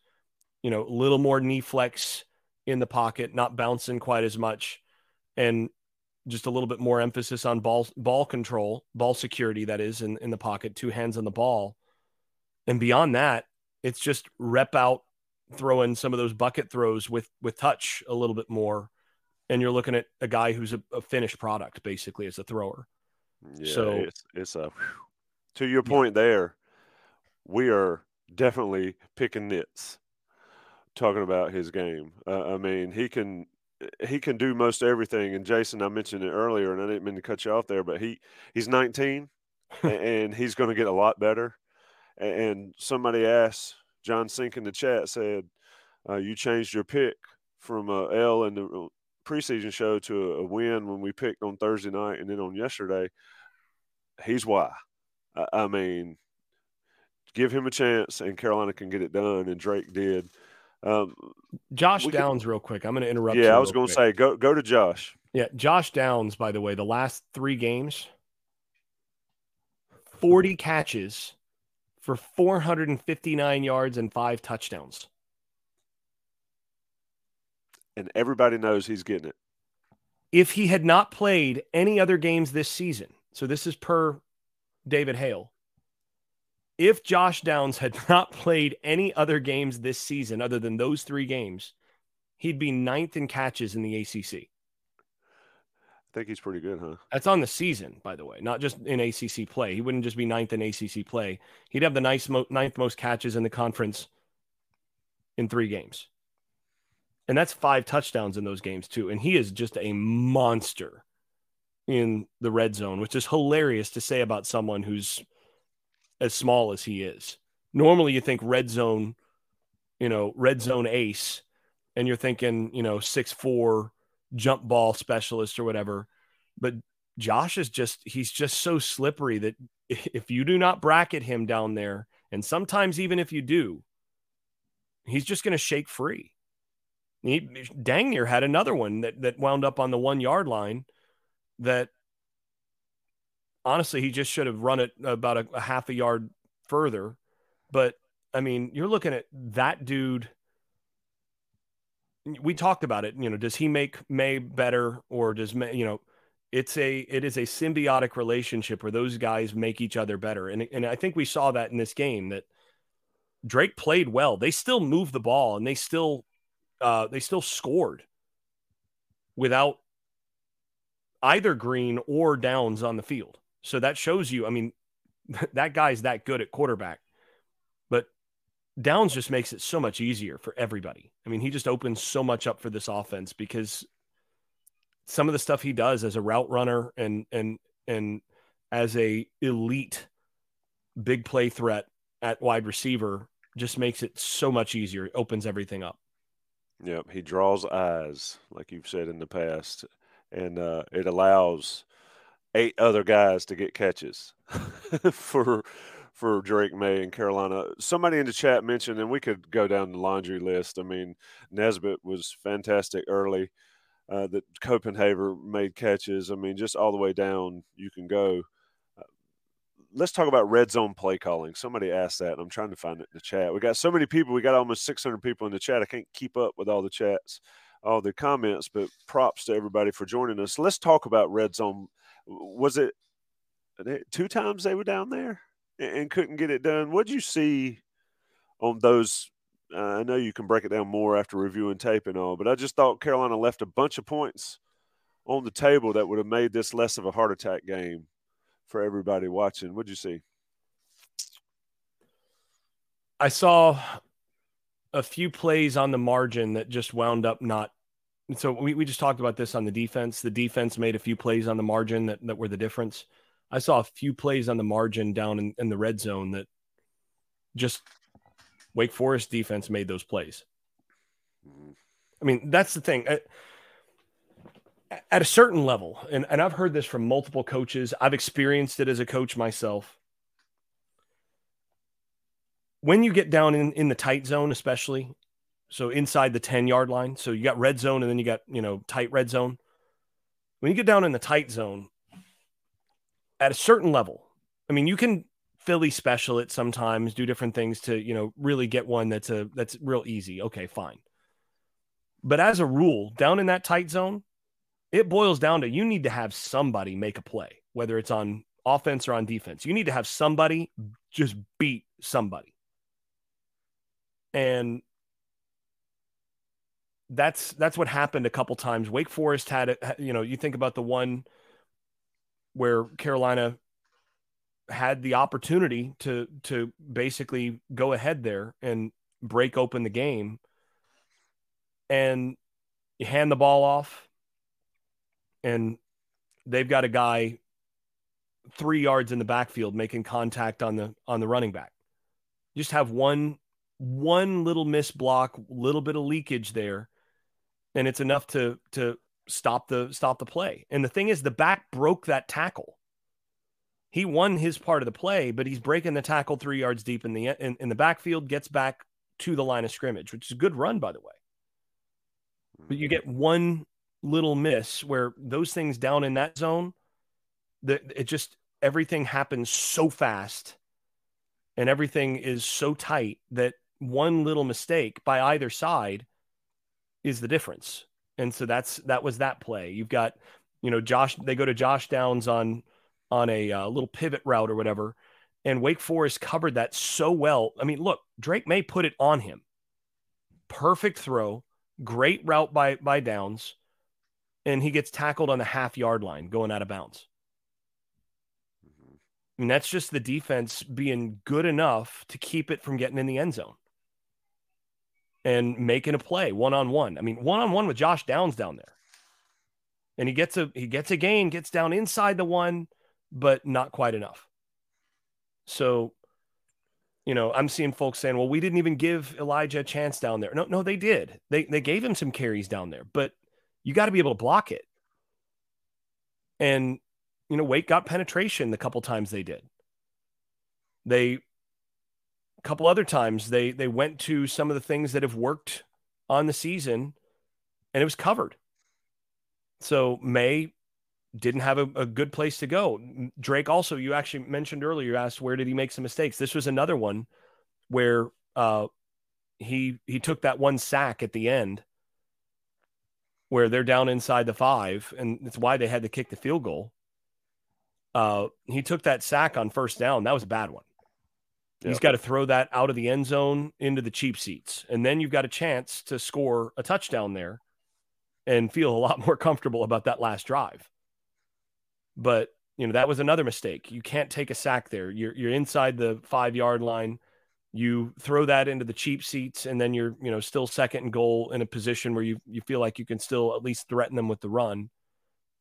you know, a little more knee flex in the pocket, not bouncing quite as much, and just a little bit more emphasis on ball ball control, ball security that is in, in the pocket, two hands on the ball. And beyond that, it's just rep out throwing some of those bucket throws with with touch a little bit more. And you're looking at a guy who's a, a finished product basically as a thrower. Yeah, so it's, it's a to your point yeah. there, we are definitely picking nits talking about his game. Uh, I mean, he can he can do most everything. And Jason, I mentioned it earlier, and I didn't mean to cut you off there, but he he's 19, <laughs> and he's going to get a lot better. And somebody asked John Sink in the chat said, uh, "You changed your pick from a L in the uh, preseason show to a win when we picked on Thursday night, and then on yesterday." He's why. I, I mean, give him a chance, and Carolina can get it done, and Drake did. Um, Josh Downs, real quick. I'm going to interrupt. Yeah, I was going to say go go to Josh. Yeah, Josh Downs. By the way, the last three games, 40 catches for 459 yards and five touchdowns. And everybody knows he's getting it. If he had not played any other games this season, so this is per David Hale, if Josh Downs had <laughs> not played any other games this season other than those three games, he'd be ninth in catches in the ACC. I think he's pretty good, huh? That's on the season, by the way, not just in ACC play. He wouldn't just be ninth in ACC play. He'd have the nice mo- ninth most catches in the conference in three games. And that's five touchdowns in those games, too. And he is just a monster in the red zone, which is hilarious to say about someone who's as small as he is. Normally, you think red zone, you know, red zone ace, and you're thinking, you know, six four jump ball specialist or whatever. But Josh is just, he's just so slippery that <laughs> if you do not bracket him down there, and sometimes even if you do, he's just going to shake free. He dang near had another one that, that wound up on the one yard line that honestly, he just should have run it about a, a half a yard further. But I mean, you're looking at that dude. We talked about it. You know, does he make Maye better, or does Maye, You know, it's a it is a symbiotic relationship where those guys make each other better, and and I think we saw that in this game that Drake played well. They still moved the ball, and they still uh, they still scored without either Green or Downs on the field. So that shows you, I mean, <laughs> that guy's that good at quarterback. Downs just makes it so much easier for everybody. I mean, he just opens so much up for this offense because some of the stuff he does as a route runner and and and as a elite big play threat at wide receiver just makes it so much easier. It opens everything up. Yep, he draws eyes, like you've said in the past, and uh, it allows eight other guys to get catches <laughs> for for Drake Maye and Carolina. Somebody in the chat mentioned, and we could go down the laundry list. I mean, Nesbit was fantastic early. Uh, that Copenhaver made catches. I mean, just all the way down, you can go. Uh, let's talk about red zone play calling. Somebody asked that, and I'm trying to find it in the chat. We got so many people. We got almost 600 people in the chat. I can't keep up with all the chats, all the comments. But props to everybody for joining us. Let's talk about red zone. Was it two times they were down there? And couldn't get it done. What'd you see on those? Uh, I know you can break it down more after reviewing tape and all, but I just thought Carolina left a bunch of points on the table that would have made this less of a heart attack game for everybody watching. What'd you see? I saw a few plays on the margin that just wound up not. So we, we just talked about this on the defense. The defense made a few plays on the margin that, that were the difference. I saw a few plays on the margin down in, in the red zone that just Wake Forest defense made those plays. Mm-hmm. I mean, that's the thing. At, at a certain level, and, and I've heard this from multiple coaches, I've experienced it as a coach myself. When you get down in, in the tight zone, especially, so inside the 10 yard line, so you got red zone and then you got, you know, tight red zone. When you get down in the tight zone, at a certain level. I mean, you can Philly special it sometimes, do different things to, you know, really get one that's a that's real easy. Okay, fine. But as a rule, down in that tight zone, it boils down to you need to have somebody make a play, whether it's on offense or on defense. You need to have somebody just beat somebody. And that's that's what happened a couple times. Wake Forest had it, you know, you think about the one where Carolina had the opportunity to to basically go ahead there and break open the game and you hand the ball off. And they've got a guy 3 yards in the backfield making contact on the on the running back. Just have one one little miss block little bit of leakage there. And it's enough to to stop the stop the play. And the thing is, the back broke that tackle. He won his part of the play, but he's breaking the tackle three yards deep in the in, in the backfield, gets back to the line of scrimmage, which is a good run, by the way. But you mm-hmm. get one little miss where those things down in that zone, that it just everything happens so fast and everything is so tight that one little mistake by either side is the difference. And so that's that was that play. You've got, you know, Josh. They go to Josh Downs on on a uh, little pivot route or whatever, and Wake Forest covered that so well. I mean, look, Drake Maye put it on him. Perfect throw, great route by by Downs, and he gets tackled on the half yard line going out of bounds. I mean, that's just the defense being good enough to keep it from getting in the end zone and making a play one on one. I mean, one on one with Josh Downs down there. And he gets a he gets a gain, gets down inside the one, but not quite enough. So, you know, I'm seeing folks saying, "Well, we didn't even give Elijah a chance down there." No, no, they did. They they gave him some carries down there, but you got to be able to block it. And you know, Wake got penetration the couple times they did. They couple other times they they went to some of the things that have worked on the season and it was covered. So Maye didn't have a, a, good place to go. Drake also, you actually mentioned earlier, you asked where did he make some mistakes? This was another one where uh, he he took that one sack at the end where they're down inside the five, and it's why they had to kick the field goal. Uh, he took that sack on first down. That was a bad one. He's got to throw that out of the end zone into the cheap seats. And then you've got a chance to score a touchdown there and feel a lot <laughs> more comfortable about that last drive. But, you know, that was another mistake. You can't take a sack there. You're, you're inside the five yard line. You throw that into the cheap seats, and then you're, you know, still second and goal in a position where you, you feel like you can still at least threaten them with the run.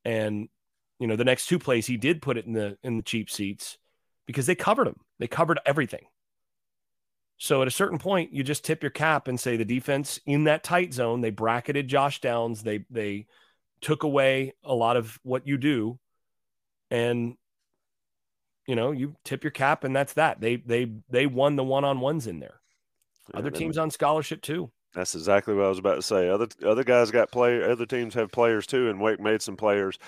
And, you know, the next two plays, he did put it in the, in the cheap seats because they covered him. They covered everything. So at a certain point, you just tip your cap and say the defense in that tight zone, they bracketed Josh Downs. They they took away a lot of what you do. And you know, you tip your cap and that's that. They they they won the one on ones in there. Yeah, other teams on scholarship too. That's exactly what I was about to say. Other other guys got play. Other teams have players too, and Wake made some players,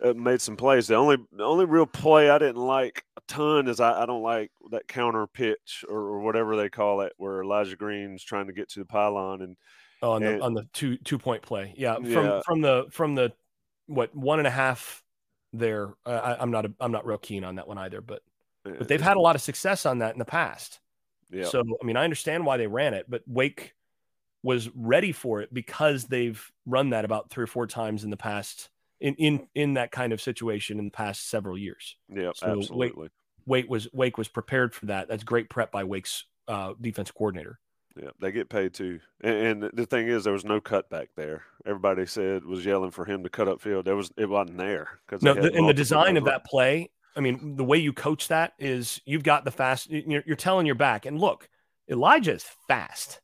made some plays. The only the only real play I didn't like a ton is I, I don't like that counter pitch or, or, whatever they call it, where Elijah Green's trying to get to the pylon and oh, on and, the on the two two point play. Yeah, from yeah. from the from the what one and a half there. Uh, I, am not a, I'm not real keen on that one either, but but they've had a lot of success on that in the past. Yeah. So I mean, I understand why they ran it, but Wake was ready for it because they've run that about three or four times in the past in in in that kind of situation in the past several years. Yeah, so absolutely. Wake, Wake was Wake was prepared for that. That's great prep by Wake's uh, defense coordinator. Yeah, they get paid too. And, and, the thing is, there was no cutback there. Everybody said was yelling for him to cut up field. There was it wasn't there because no. The, and the design of that play, I mean, the way you coach that is you've got the fast. You're, you're telling your back, and look, Elijah is fast.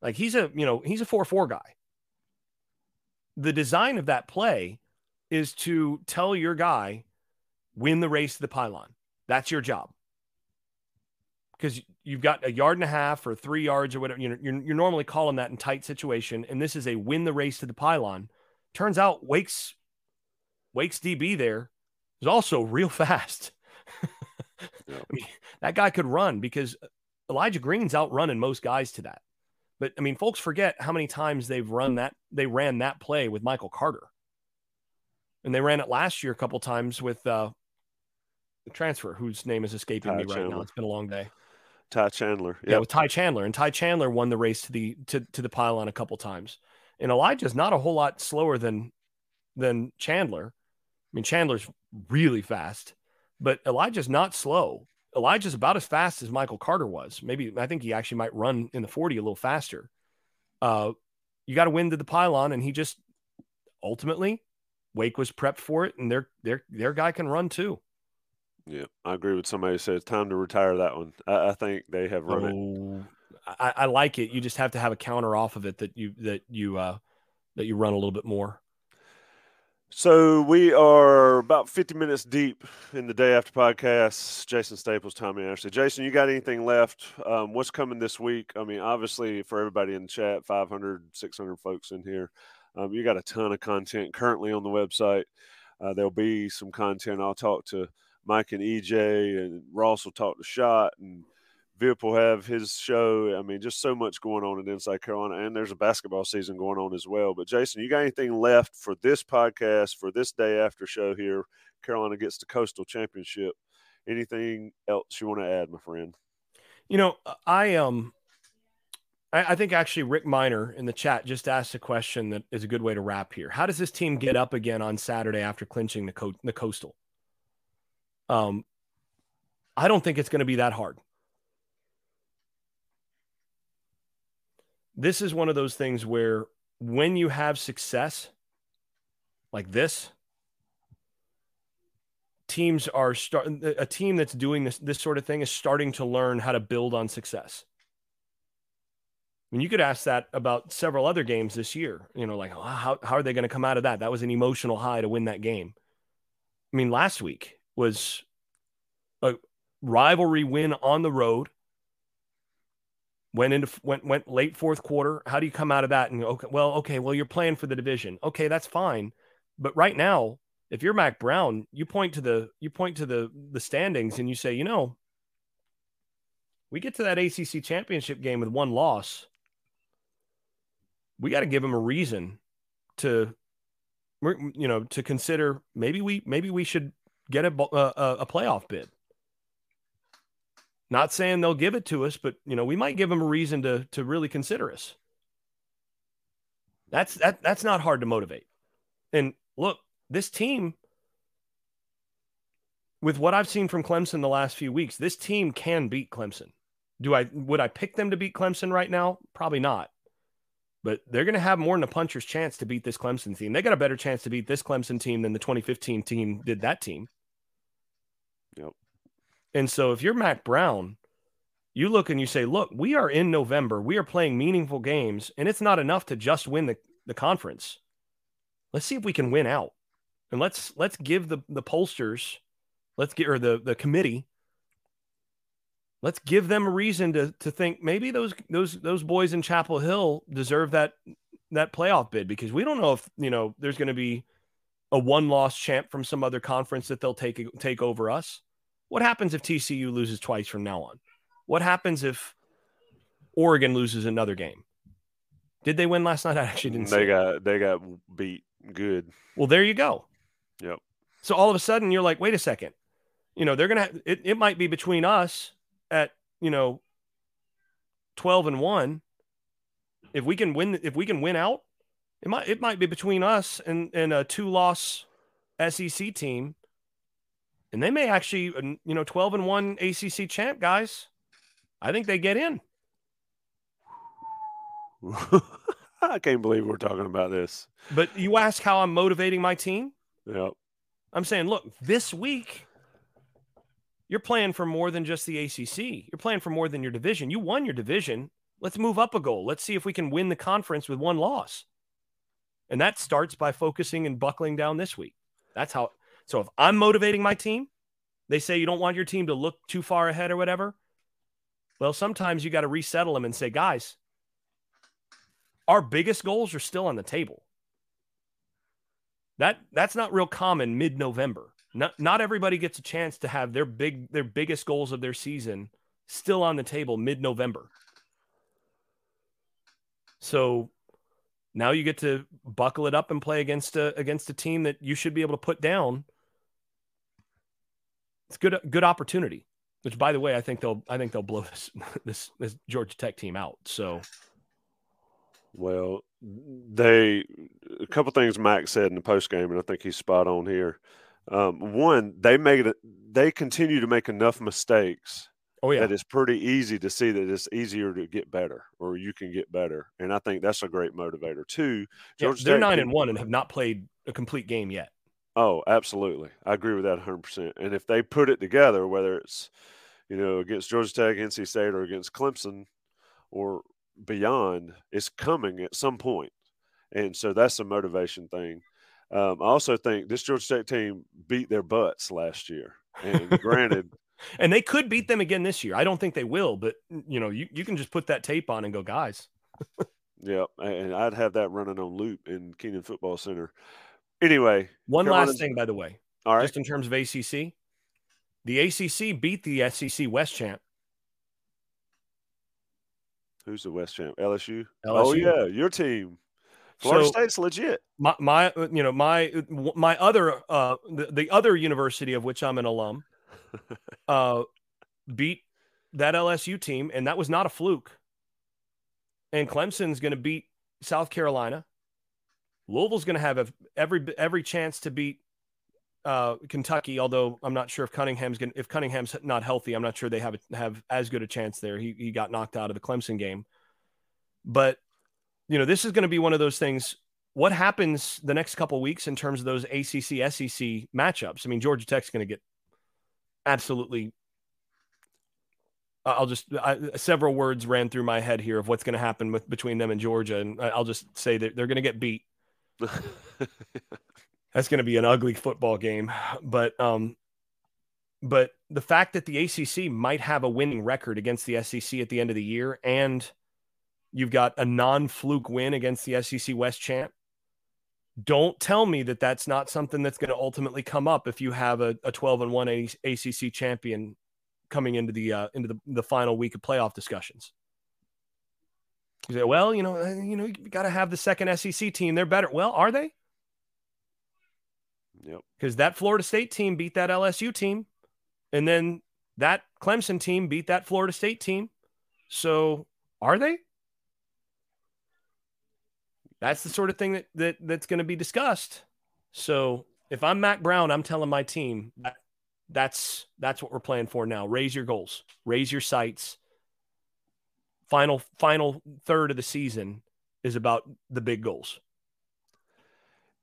Like he's a, you know, he's a 4 4 guy. The design of that play is to tell your guy, win the race to the pylon. That's your job. Because you've got a yard and a half or three yards or whatever. You know, you're, you're normally calling that in tight situation. And this is a win the race to the pylon. Turns out Wake's Wake's DB there is also real <laughs> fast. I mean, that guy could run because Elijah Green's outrunning most guys to that. But I mean, folks forget how many times they've run that they ran that play with Michael Carter. And they ran it last year a couple times with uh the transfer whose name is escaping Ty me Chandler. right now. It's been a long day. Ty Chandler. Yep. Yeah, with Ty Chandler. And Ty Chandler won the race to the to, to the pylon a couple times. And Elijah's not a whole lot slower than than Chandler. I mean, Chandler's really fast, but Elijah's not slow. Elijah's about as fast as Michael Carter was. Maybe I think he actually might run in the 40 a little faster. Uh, you got to win to the pylon, and he just ultimately Wake was prepped for it, and their their their guy can run too. Yeah, I agree with somebody who said it's time to retire that one. I, I think they have run oh, it. I, I, like it. You just have to have a counter off of it that you that you uh that you run a little bit more. So we are about 50 minutes deep in the day after podcast. Jason Staples, Tommy Ashley. Jason, you got anything left? Um, what's coming this week? I mean, obviously, for everybody in the chat, 500, 600 folks in here, um, you got a ton of content currently on the website. Uh, there'll be some content. I'll talk to Mike and EJ, and Ross will talk to Shot, and Vip will have his show. I mean, just so much going on in Inside Carolina, and there's a basketball season going on as well. But Jason, you got anything left for this podcast for this day after show here? Carolina gets the Coastal Championship. Anything else you want to add, my friend? You know, I um, I, I think actually Rick Miner in the chat just asked a question that is a good way to wrap here. How does this team get up again on Saturday after clinching the co- the Coastal? Um, I don't think it's going to be that hard. This is one of those things where when you have success like this, teams are starting a team that's doing this this sort of thing is starting to learn how to build on success. I mean, you could ask that about several other games this year. You know, like how how are they going to come out of that? That was an emotional high to win that game. I mean, last week was a rivalry win on the road went into went went late fourth quarter. How do you come out of that? And okay, well, okay, well, you're playing for the division. Okay, that's fine. But right now, if you're Mack Brown, you point to the you point to the the standings and you say, you know, we get to that ACC championship game with one loss. We got to give them a reason to, you know, to consider maybe we maybe we should get a a, a playoff bid. Not saying they'll give it to us, but you know, we might give them a reason to to really consider us. That's that that's not hard to motivate. And look, this team with what I've seen from Clemson the last few weeks, this team can beat Clemson. Do I would I pick them to beat Clemson right now? Probably not. But they're going to have more than a puncher's chance to beat this Clemson team. They got a better chance to beat this Clemson team than the 2015 team did that team. And so if you're Mack Brown, you look and you say, look, we are in November. We are playing meaningful games, and it's not enough to just win the, the conference. Let's see if we can win out. And let's let's give the, the pollsters let's get or the the committee. Let's give them a reason to to think maybe those those those boys in Chapel Hill deserve that that playoff bid because we don't know if you know there's going to be a one loss champ from some other conference that they'll take take over us. What happens if TCU loses twice from now on? What happens if Oregon loses another game? Did they win last night? I actually didn't. They got they got beat good. Well, there you go. Yep. So all of a sudden you're like, wait a second. You know, they're gonna it, it might be between us at, you know, 12 and 1. If we can win if we can win out, it might it might be between us and, and a two loss SEC team. And they may actually, uh, you know, 12 and 1 ACC champ guys. I think they get in. <laughs> I can't believe we're talking about this. But you ask how I'm motivating my team? Yep. I'm saying, look, this week you're playing for more than just the ACC. You're playing for more than your division. You won your division. Let's move up a goal. Let's see if we can win the conference with one loss. And that starts by focusing and buckling down this week. That's how. So if I'm motivating my team, they say you don't want your team to look too far ahead or whatever. Well, sometimes you got to resettle them and say, guys, our biggest goals are still on the table. That that's not real common mid-November. Not not everybody gets a chance to have their big their biggest goals of their season still on the table mid-November. So now you get to buckle it up and play against a against a team that you should be able to put down. It's good good opportunity. Which by the way, I think they'll I think they'll blow <laughs> this this this Georgia Tech team out. So well, they a couple things Max said in the post game, and I think he's spot on here. Um, one, they made it. They continue to make enough mistakes. Oh yeah, that it's pretty easy to see that it's easier to get better, or you can get better, and I think that's a great motivator. Two, yeah, they're Tech nine and one and have not played a complete game yet. Oh, absolutely, I agree with that 100. percent And if they put it together, whether it's you know against Georgia Tech, NC State, or against Clemson, or beyond it's coming at some point. And so that's a motivation thing. Um, I also think this Georgia State team beat their butts last year. And granted, <laughs> and they could beat them again this year. I don't think they will, but you know, you, you can just put that tape on and go, guys. yeah, and I'd have that running on loop in Kenan Football Center. Anyway, one last thing, by the way. All right. Just in terms of ACC, the ACC beat the SEC West champ Who's the West champ? LSU. LSU. Oh yeah, your team. Florida so State's legit. My, my, you know, my, my other, uh, the, the other university of which I'm an alum, <laughs> uh, beat that LSU team, and that was not a fluke. And Clemson's going to beat South Carolina. Louisville's going to have every every chance to beat uh, Kentucky. Although I'm not sure if Cunningham's going if Cunningham's not healthy, I'm not sure they have have as good a chance there. He he got knocked out of the Clemson game, but you know this is going to be one of those things. What happens the next couple weeks in terms of those ACC SEC matchups? I mean, Georgia Tech's going to get absolutely. I'll just I, several words ran through my head here of what's going to happen with between them and Georgia, and I'll just say that they're going to get beat. <laughs> that's going to be an ugly football game. But um, but the fact that the ACC might have a winning record against the SEC at the end of the year, and you've got a non-fluke win against the SEC West champ. Don't tell me that that's not something that's going to ultimately come up if you have a, a 12 and one ACC champion coming into the uh, into the, the final week of playoff discussions. You say, well, you know, uh, you know, you got to have the second SEC team. They're better. Well, are they? Yep. Because that Florida State team beat that LSU team, and then that Clemson team beat that Florida State team. So are they? That's the sort of thing that, that that's going to be discussed. So if I'm Mack Brown, I'm telling my team that that's that's what we're playing for now. Raise your goals, raise your sights. Final final third of the season is about the big goals.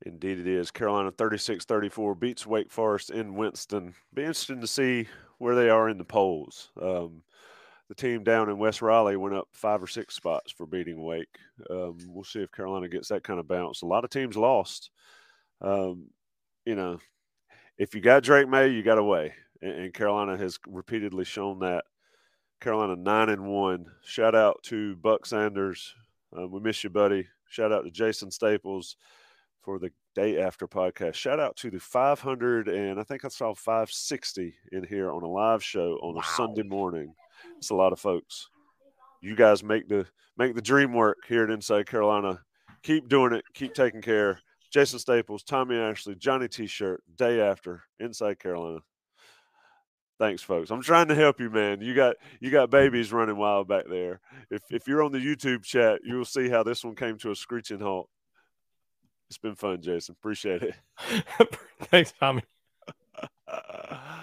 Indeed, it is. Carolina 36 34 beats Wake Forest in Winston. Be interesting to see where they are in the polls. Um, the team down in West Raleigh went up five or six spots for beating Wake. Um, we'll see if Carolina gets that kind of bounce. A lot of teams lost. Um, you know, if you got Drake Maye, you got away. way. and Carolina has repeatedly shown that. Carolina nine and one. Shout out to Buck Sanders. Uh, we miss you, buddy. Shout out to Jason Staples for the day after podcast. Shout out to the 500 and I think I saw 560 in here on a live show on a Sunday morning. It's a lot of folks. You guys make the make the dream work here at Inside Carolina. Keep doing it. Keep taking care. Jason Staples, Tommy Ashley, Johnny T-shirt, day after Inside Carolina. Thanks, folks. I'm trying to help you, man. You got you got babies running wild back there. If if you're on the YouTube chat, you will see how this one came to a screeching halt. It's been fun, Jason. Appreciate it. <laughs> Thanks, Tommy. <laughs>